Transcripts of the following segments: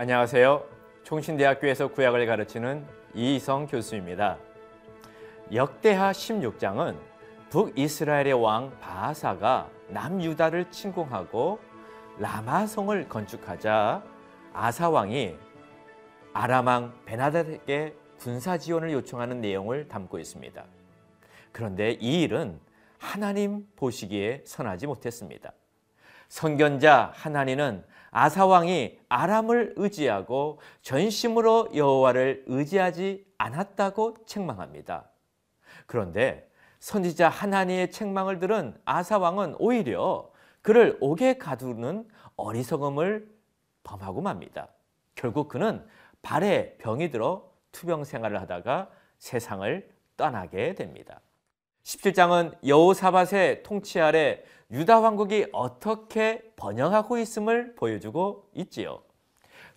안녕하세요. 총신대학교에서 구약을 가르치는 이성 교수입니다. 역대하 16장은 북이스라엘의 왕 바하사가 남유다를 침공하고 라마성을 건축하자 아사 왕이 아람왕 베나닷에게 군사 지원을 요청하는 내용을 담고 있습니다. 그런데 이 일은 하나님 보시기에 선하지 못했습니다. 선견자 하나님은 아사 왕이 아람을 의지하고 전심으로 여호와를 의지하지 않았다고 책망합니다. 그런데 선지자 하나님의 책망을 들은 아사 왕은 오히려 그를 옥에 가두는 어리석음을 범하고 맙니다. 결국 그는 발에 병이 들어 투병 생활을 하다가 세상을 떠나게 됩니다. 17장은 여호사밧의 통치 아래 유다 왕국이 어떻게 번영하고 있음을 보여주고 있지요.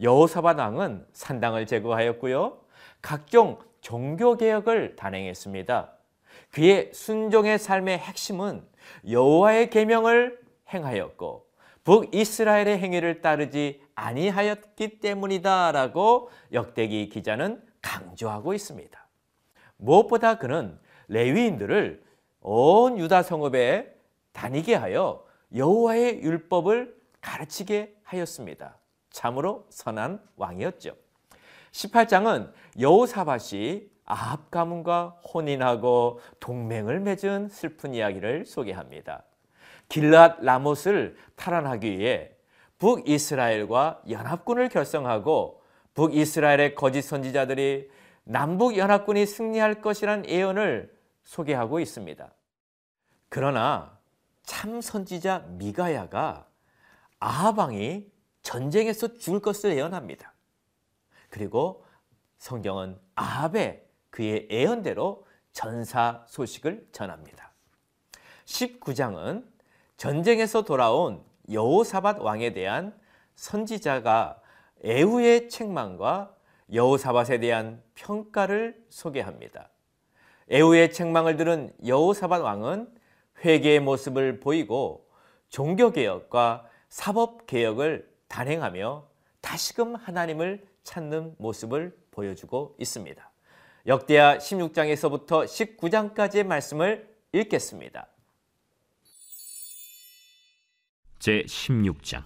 여호사밧 왕은 산당을 제거하였고요. 각종 종교 개혁을 단행했습니다. 그의 순종의 삶의 핵심은 여호와의 계명을 행하였고 북이스라엘의 행위를 따르지 아니하였기 때문이다라고 역대기 기자는 강조하고 있습니다. 무엇보다 그는 레위인들을 온 유다 성읍에 다니게 하여 여호와의 율법을 가르치게 하였습니다. 참으로 선한 왕이었죠. 18장은 여호사밧이 아합 가문과 혼인하고 동맹을 맺은 슬픈 이야기를 소개합니다. 길랏 라못을 탈환하기 위해 북이스라엘과 연합군을 결성하고 북이스라엘의 거짓 선지자들이 남북 연합군이 승리할 것이란 예언을 소개하고 있습니다. 그러나 참 선지자 미가야가 아하방이 전쟁에서 죽을 것을 예언합니다. 그리고 성경은 아합의 그의 예언대로 전사 소식을 전합니다. 19장은 전쟁에서 돌아온 여호사밧 왕에 대한 선지자가 에후의 책망과 여호사밧에 대한 평가를 소개합니다. 에후의 책망을 들은 여호사밧 왕은 회개의 모습을 보이고 종교개혁과 사법개혁을 단행하며 다시금 하나님을 찾는 모습을 보여주고 있습니다. 역대하 16장에서부터 19장까지의 말씀을 읽겠습니다. 제 16장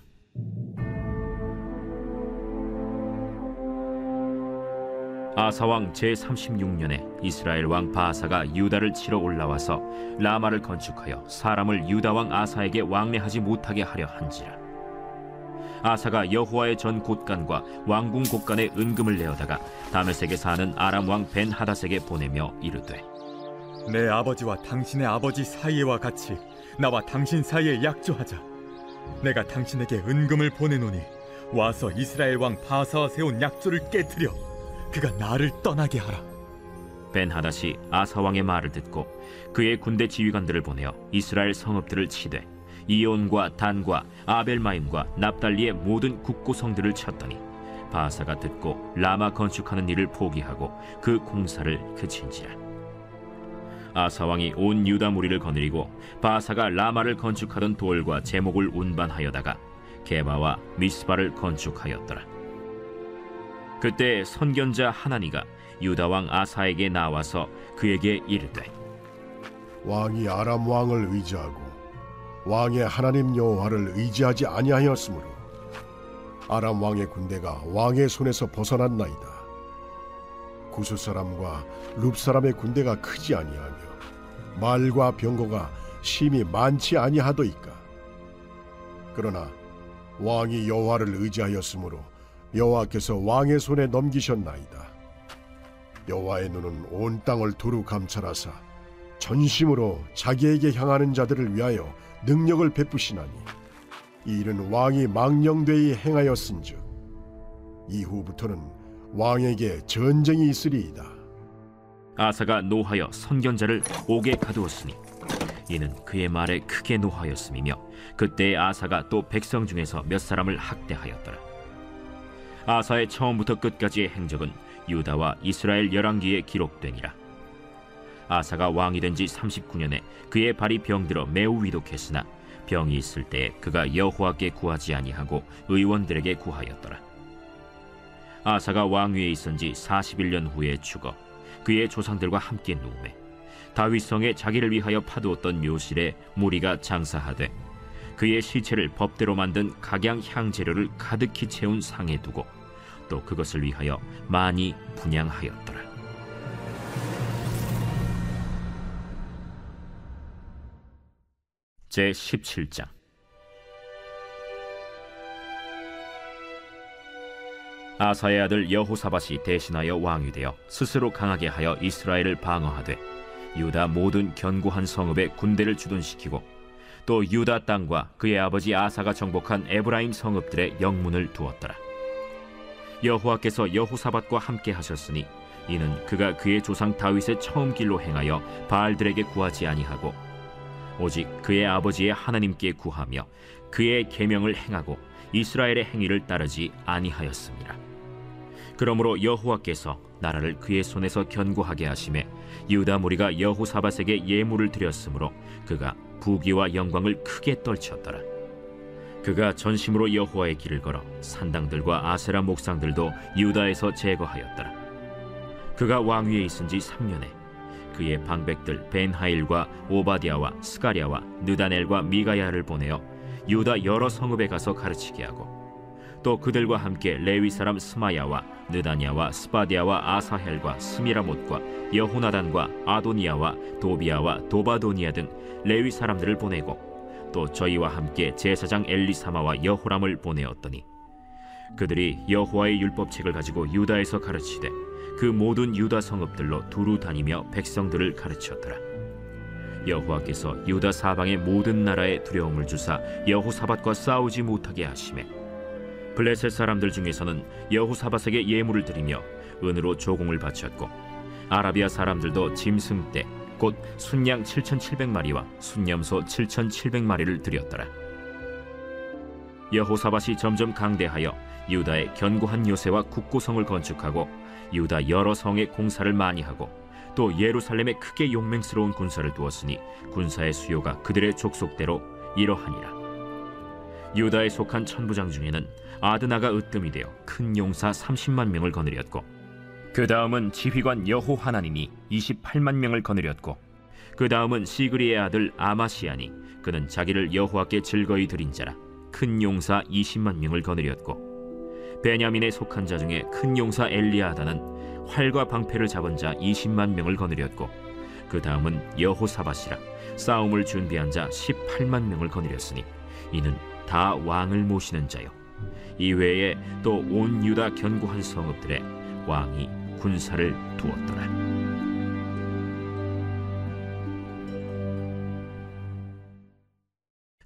아사왕 제36년에 이스라엘 왕 바하사가 유다를 치러 올라와서 라마를 건축하여 사람을 유다 왕 아사에게 왕래하지 못하게 하려 한지라. 아사가 여호와의 전 곳간과 왕궁 곳간에 은금을 내어다가 다메섹에 사는 아람 왕 벤 하닷에게 보내며 이르되 내 아버지와 당신의 아버지 사이와 같이 나와 당신 사이에 약조하자. 내가 당신에게 은금을 보내노니 와서 이스라엘 왕 바하사와 세운 약조를 깨뜨려 그가 나를 떠나게 하라. 벤 하닷이 아사 왕의 말을 듣고 그의 군대 지휘관들을 보내어 이스라엘 성읍들을 치되 이온과 단과 아벨마임과 납달리의 모든 국고성들을 쳤더니 바사가 듣고 라마 건축하는 일을 포기하고 그 공사를 그친지라. 아사 왕이 온 유다 무리를 거느리고 바사가 라마를 건축하던 돌과 제목을 운반하여다가 게바와 미스바를 건축하였더라. 그때 선견자 하나니가 유다 왕 아사에게 나와서 그에게 이르되 왕이 아람 왕을 의지하고 왕의 하나님 여호와를 의지하지 아니하였으므로 아람 왕의 군대가 왕의 손에서 벗어났나이다. 구스 사람과 룹 사람의 군대가 크지 아니하며 말과 병거가 심히 많지 아니하더이까. 그러나 왕이 여호와를 의지하였으므로 여호와께서 왕의 손에 넘기셨나이다. 여호와의 눈은 온 땅을 두루 감찰하사 전심으로 자기에게 향하는 자들을 위하여 능력을 베푸시나니 이 일은 왕이 망령되이 행하였은즉 이후부터는 왕에게 전쟁이 있으리이다. 아사가 노하여 선견자를 옥에 가두었으니 이는 그의 말에 크게 노하였음이며 그때 아사가 또 백성 중에서 몇 사람을 학대하였더라. 아사의 처음부터 끝까지의 행적은 유다와 이스라엘 열왕기에 기록되니라. 아사가 왕이 된 지 39년에 그의 발이 병들어 매우 위독했으나 병이 있을 때에 그가 여호와께 구하지 아니하고 의원들에게 구하였더라. 아사가 왕위에 있은 지 41년 후에 죽어 그의 조상들과 함께 누우매 다윗성에 자기를 위하여 파두었던 묘실에 무리가 장사하되 그의 시체를 법대로 만든 각양 향재료를 가득히 채운 상에 두고 또 그것을 위하여 많이 분양하였더라. 제 17장 아사의 아들 여호사밧이 대신하여 왕이 되어 스스로 강하게 하여 이스라엘을 방어하되 유다 모든 견고한 성읍에 군대를 주둔시키고 또 유다 땅과 그의 아버지 아사가 정복한 에브라임 성읍들의 영문을 두었더라. 여호와께서 여호사밧과 함께 하셨으니 이는 그가 그의 조상 다윗의 처음 길로 행하여 바알들에게 구하지 아니하고 오직 그의 아버지의 하나님께 구하며 그의 계명을 행하고 이스라엘의 행위를 따르지 아니하였습니다. 그러므로 여호와께서 나라를 그의 손에서 견고하게 하심에 유다 무리가 여호사밧에게 예물을 드렸으므로 그가 부귀와 영광을 크게 떨쳤더라. 그가 전심으로 여호와의 길을 걸어 산당들과 아세라 목상들도 유다에서 제거하였더라. 그가 왕위에 있은 지 3년에 그의 방백들 벤하일과 오바디아와 스가랴와 느다넬과 미가야를 보내어 유다 여러 성읍에 가서 가르치게 하고 또 그들과 함께 레위 사람 스마야와 느다냐와 스바디아와 아사헬과 스미라못과 여호나단과 아도니아와 도비아와 도바도니아 등 레위 사람들을 보내고 또 저희와 함께 제사장 엘리사마와 여호람을 보내었더니 그들이 여호와의 율법책을 가지고 유다에서 가르치되 그 모든 유다 성읍들로 두루 다니며 백성들을 가르쳤더라. 여호와께서 유다 사방의 모든 나라에 두려움을 주사 여호사밧과 싸우지 못하게 하심에 블레셋 사람들 중에서는 여호사밧에게 예물을 드리며 은으로 조공을 바쳤고 아라비아 사람들도 짐승 떼곧 순양 7,700마리와 순념소 7,700마리를 드렸더라. 여호사밧이 점점 강대하여 유다의 견고한 요새와 국고성을 건축하고 유다 여러 성의 공사를 많이 하고 또 예루살렘에 크게 용맹스러운 군사를 두었으니 군사의 수요가 그들의 족속대로 이러하니라. 유다에 속한 천부장 중에는 아드나가 으뜸이 되어 큰 용사 30만 명을 거느렸고 그 다음은 지휘관 여호 하나님이 28만 명을 거느렸고 그 다음은 시그리의 아들 아마시아니 그는 자기를 여호와께 즐거이 드린 자라 큰 용사 20만 명을 거느렸고 베냐민에 속한 자 중에 큰 용사 엘리아다는 활과 방패를 잡은 자 20만 명을 거느렸고 그 다음은 여호사밧이라 싸움을 준비한 자 18만 명을 거느렸으니 이는 다 왕을 모시는 자요 이외에 또 온 유다 견고한 성읍들에 왕이 군사를 두었더라.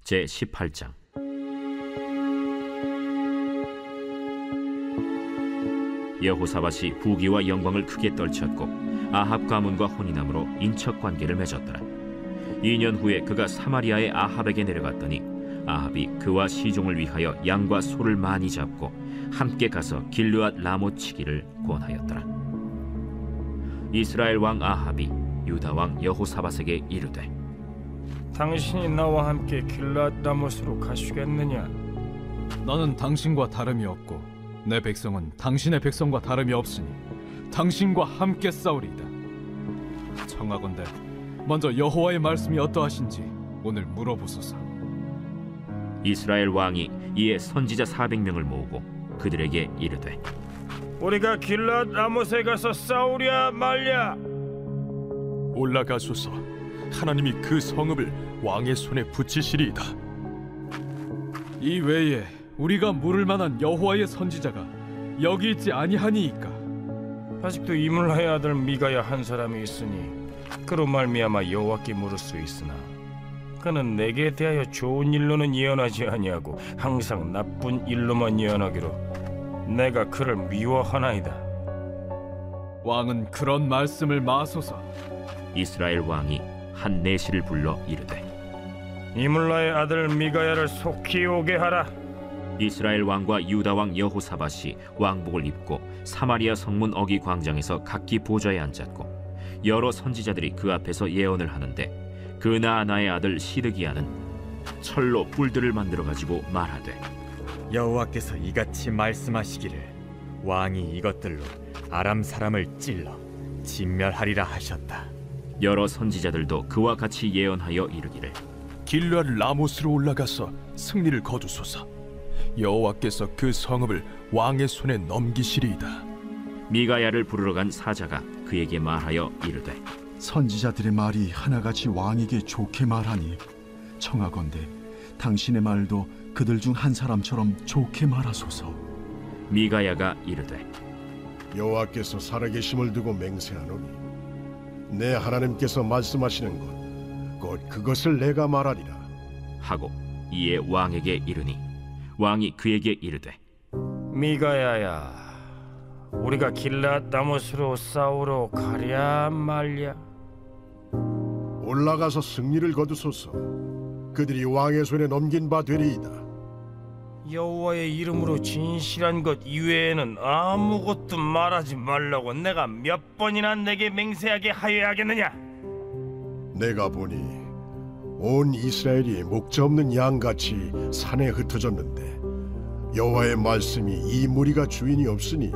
제 18장 여호사밧이 부귀와 영광을 크게 떨쳤고 아합 가문과 혼인함으로 인척 관계를 맺었더라. 2년 후에 그가 사마리아의 아합에게 내려갔더니 아합이 그와 시종을 위하여 양과 소를 많이 잡고 함께 가서 길르앗 라못 치기를 권하였더라. 이스라엘 왕 아합이 유다 왕 여호사밧에게 이르되 당신이 나와 함께 길랏 라못으로 가시겠느냐? 나는 당신과 다름이 없고 내 백성은 당신의 백성과 다름이 없으니 당신과 함께 싸우리이다. 청하건대 먼저 여호와의 말씀이 어떠하신지 오늘 물어보소서. 이스라엘 왕이 이에 선지자 400명을 모으고 그들에게 이르되 우리가 길랏 라못에 가서 싸우랴 말랴? 올라가소서 하나님이 그 성읍을 왕의 손에 붙이시리이다 이 외에 우리가 물을 만한 여호와의 선지자가 여기 있지 아니하니이까. 아직도 이물라의 아들 미가야 한 사람이 있으니 그로 말미암아 여호와께 물을 수 있으나 그는 내게 대하여 좋은 일로는 예언하지 아니하고 항상 나쁜 일로만 예언하기로 내가 그를 미워하나이다. 왕은 그런 말씀을 마소서. 이스라엘 왕이 한 내시를 불러 이르되 이물라의 아들 미가야를 속히 오게 하라. 이스라엘 왕과 유다 왕 여호사밧이 왕복을 입고 사마리아 성문 어기 광장에서 각기 보좌에 앉았고 여러 선지자들이 그 앞에서 예언을 하는데 그나아나의 아들 시드기야는 철로 뿔들을 만들어 가지고 말하되 여호와께서 이같이 말씀하시기를 왕이 이것들로 아람 사람을 찔러 진멸하리라 하셨다. 여러 선지자들도 그와 같이 예언하여 이르기를 길르앗 라모스로 올라가서 승리를 거두소서. 여호와께서 그 성읍을 왕의 손에 넘기시리이다. 미가야를 부르러 간 사자가 그에게 말하여 이르되 선지자들의 말이 하나같이 왕에게 좋게 말하니 청하건대 당신의 말도 그들 중 한 사람처럼 좋게 말하소서. 미가야가 이르되 여호와께서 살아계심을 두고 맹세하노니 내 하나님께서 말씀하시는 것 곧 그것을 내가 말하리라 하고 이에 왕에게 이르니 왕이 그에게 이르되 미가야야, 우리가 길랏 나못으로 싸우러 가랴 말랴. 올라가서 승리를 거두소서. 그들이 왕의 손에 넘긴 바 되리이다. 여호와의 이름으로 진실한 것 이외에는 아무것도 말하지 말라고 내가 몇 번이나 내게 맹세하게 하여야겠느냐? 내가 보니 온 이스라엘이 목자 없는 양같이 산에 흩어졌는데 여호와의 말씀이 이 무리가 주인이 없으니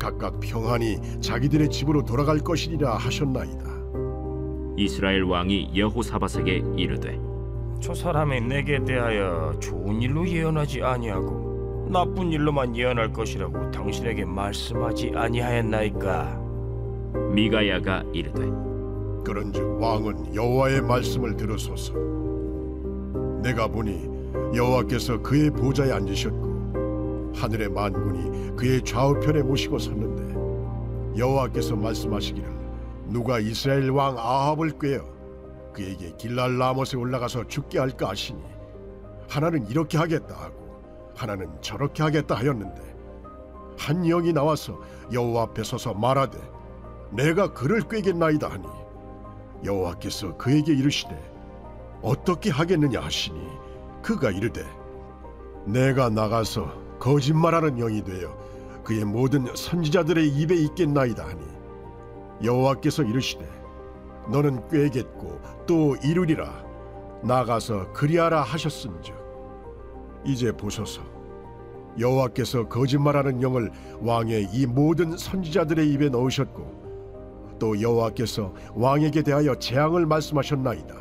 각각 평안히 자기들의 집으로 돌아갈 것이리라 하셨나이다 이스라엘 왕이 여호사밧에게 이르되 저 사람이 내게 대하여 좋은 일로 예언하지 아니하고 나쁜 일로만 예언할 것이라고 당신에게 말씀하지 아니하였나이까? 미가야가 이르되 그런즉 왕은 여호와의 말씀을 들으소서. 내가 보니 여호와께서 그의 보좌에 앉으셨고 하늘의 만군이 그의 좌우편에 모시고 섰는데 여호와께서 말씀하시기를 누가 이스라엘 왕 아합을 꾀어 그에게 길랄 라못에 올라가서 죽게 할까 하시니 하나는 이렇게 하겠다 하고 하나는 저렇게 하겠다 하였는데 한 영이 나와서 여호와 앞에 서서 말하되 내가 그를 꾀겠나이다 하니 여호와께서 그에게 이르시되 어떻게 하겠느냐 하시니 그가 이르되 내가 나가서 거짓말하는 영이 되어 그의 모든 선지자들의 입에 있겠나이다 하니 여호와께서 이르시되 너는 꾀겠고 또 이루리라 나가서 그리하라 하셨은즉 이제 보소서 여호와께서 거짓말하는 영을 왕의 이 모든 선지자들의 입에 넣으셨고 또 여호와께서 왕에게 대하여 재앙을 말씀하셨나이다.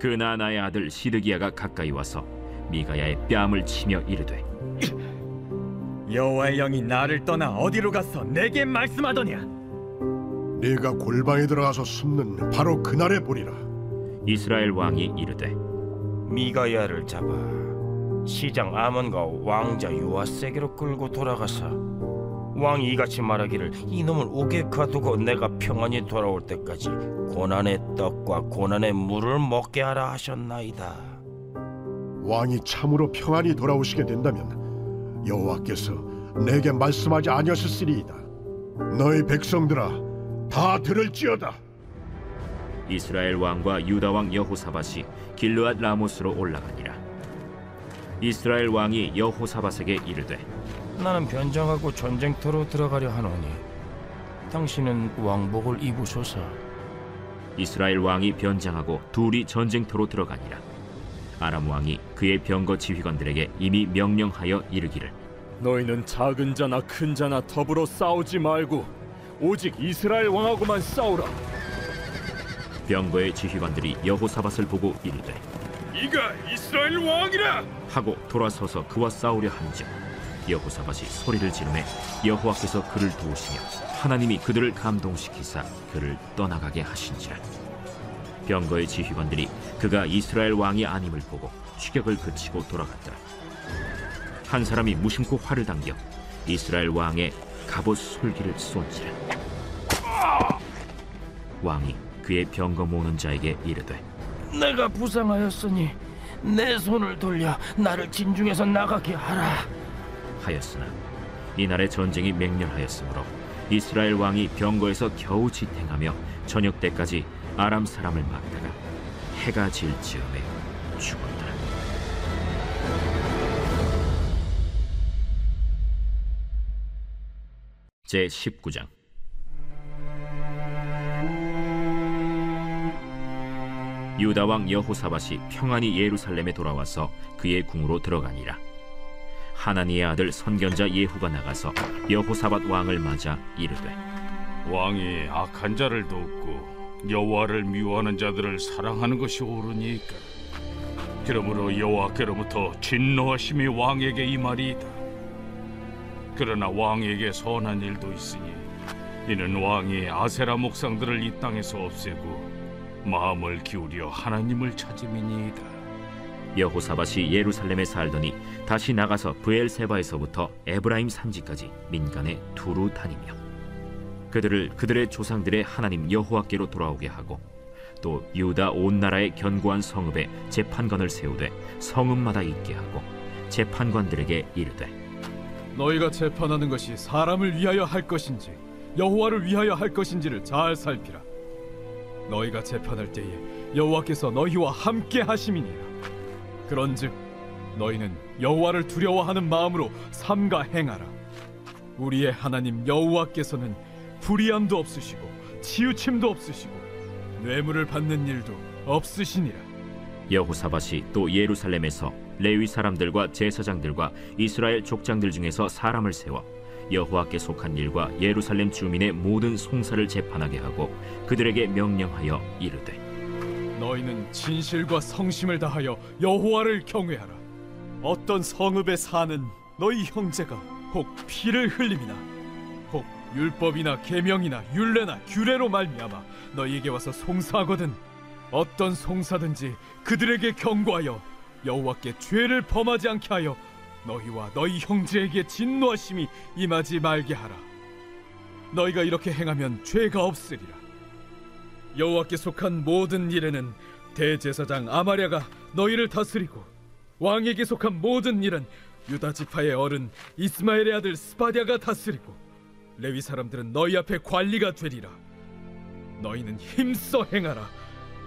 그나 나의 아들 시드기야가 가까이 와서 미가야의 뺨을 치며 이르되 여호와의 영이 나를 떠나 어디로 가서 내게 말씀하더냐? 네가 골방에 들어가서 숨는 바로 그날에 보리라. 이스라엘 왕이 이르되 미가야를 잡아 시장 아몬과 왕자 요아세게로 끌고 돌아가서 왕이 이같이 말하기를 이놈을 옥에 가두고 내가 평안히 돌아올 때까지 고난의 떡과 고난의 물을 먹게 하라 하셨나이다. 왕이 참으로 평안히 돌아오시게 된다면 여호와께서 내게 말씀하지 아니하셨으리이다. 너희 백성들아 다 들을지어다. 이스라엘 왕과 유다 왕 여호사밧이 길르앗 라모스로 올라가니라 이스라엘 왕이 여호사밧에게 이르되 나는 변장하고 전쟁터로 들어가려 하노니 당신은 왕복을 입으소서. 이스라엘 왕이 변장하고 둘이 전쟁터로 들어가니라 아람 왕이 그의 병거 지휘관들에게 이미 명령하여 이르기를 너희는 작은 자나 큰 자나 더불어 싸우지 말고 오직 이스라엘 왕하고만 싸우라. 병거의 지휘관들이 여호사밧을 보고 이르되 이가 이스라엘 왕이라. 하고 돌아서서 그와 싸우려 한즉 여호사밧이 소리를 지르매 여호와께서 그를 도우시며 하나님이 그들을 감동시키사 그를 떠나가게 하신지라 병거의 지휘관들이 그가 이스라엘 왕이 아님을 보고 추격을 그치고 돌아갔더라 한 사람이 무심코 활을 당겨 이스라엘 왕의 갑옷 솔기를 쏜지라 왕이 그의 병거 모는 자에게 이르되 내가 부상하였으니 내 손을 돌려 나를 진중에서 나가게 하라. 하였으나 이날의 전쟁이 맹렬하였으므로 이스라엘 왕이 병거에서 겨우 지탱하며 저녁 때까지 아람 사람을 막다가 해가 질 즈음에 죽었더 제 19장. 유다 왕 여호사밧이 평안히 예루살렘에 돌아와서 그의 궁으로 들어가니라. 하나니의 아들 선견자 예후가 나가서 여호사밧 왕을 맞아 이르되 왕이 악한 자를 돕고 여호와를 미워하는 자들을 사랑하는 것이 옳으니까. 그러므로 여호와께로부터 진노하심이 왕에게 임하리이다 그러나 왕에게 선한 일도 있으니 이는 왕이 아세라 목상들을 이 땅에서 없애고 마음을 기울여 하나님을 찾음이니이다. 여호사밧이 예루살렘에 살더니 다시 나가서 브엘세바에서부터 에브라임 산지까지 민간에 두루 다니며 그들을 그들의 조상들의 하나님 여호와께로 돌아오게 하고 또 유다 온 나라의 견고한 성읍에 재판관을 세우되 성읍마다 있게 하고 재판관들에게 이르되 너희가 재판하는 것이 사람을 위하여 할 것인지 여호와를 위하여 할 것인지를 잘 살피라. 너희가 재판할 때에 여호와께서 너희와 함께 하심이니라. 그런즉 너희는 여호와를 두려워하는 마음으로 삼가 행하라. 우리의 하나님 여호와께서는 불의함도 없으시고 치우침도 없으시고 뇌물을 받는 일도 없으시니라. 여호사밧이 또 예루살렘에서 레위 사람들과 제사장들과 이스라엘 족장들 중에서 사람을 세워 여호와께 속한 일과 예루살렘 주민의 모든 송사를 재판하게 하고 그들에게 명령하여 이르되 너희는 진실과 성심을 다하여 여호와를 경외하라. 어떤 성읍에 사는 너희 형제가 혹 피를 흘림이나 혹 율법이나 계명이나 율례나 규례로 말미암아 너희에게 와서 송사하거든 어떤 송사든지 그들에게 경고하여 여호와께 죄를 범하지 않게 하여 너희와 너희 형제에게 진노하심이 임하지 말게 하라. 너희가 이렇게 행하면 죄가 없으리라. 여호와께 속한 모든 일에는 대제사장 아마랴가 너희를 다스리고 왕에게 속한 모든 일은 유다 지파의 어른 이스마엘의 아들 스바디아가 다스리고 레위 사람들은 너희 앞에 관리가 되리라 너희는 힘써 행하라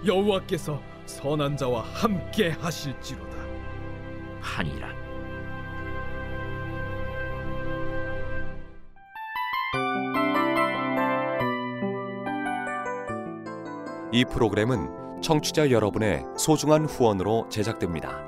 여호와께서 선한 자와 함께 하실지로다 하니라 이 프로그램은 청취자 여러분의 소중한 후원으로 제작됩니다.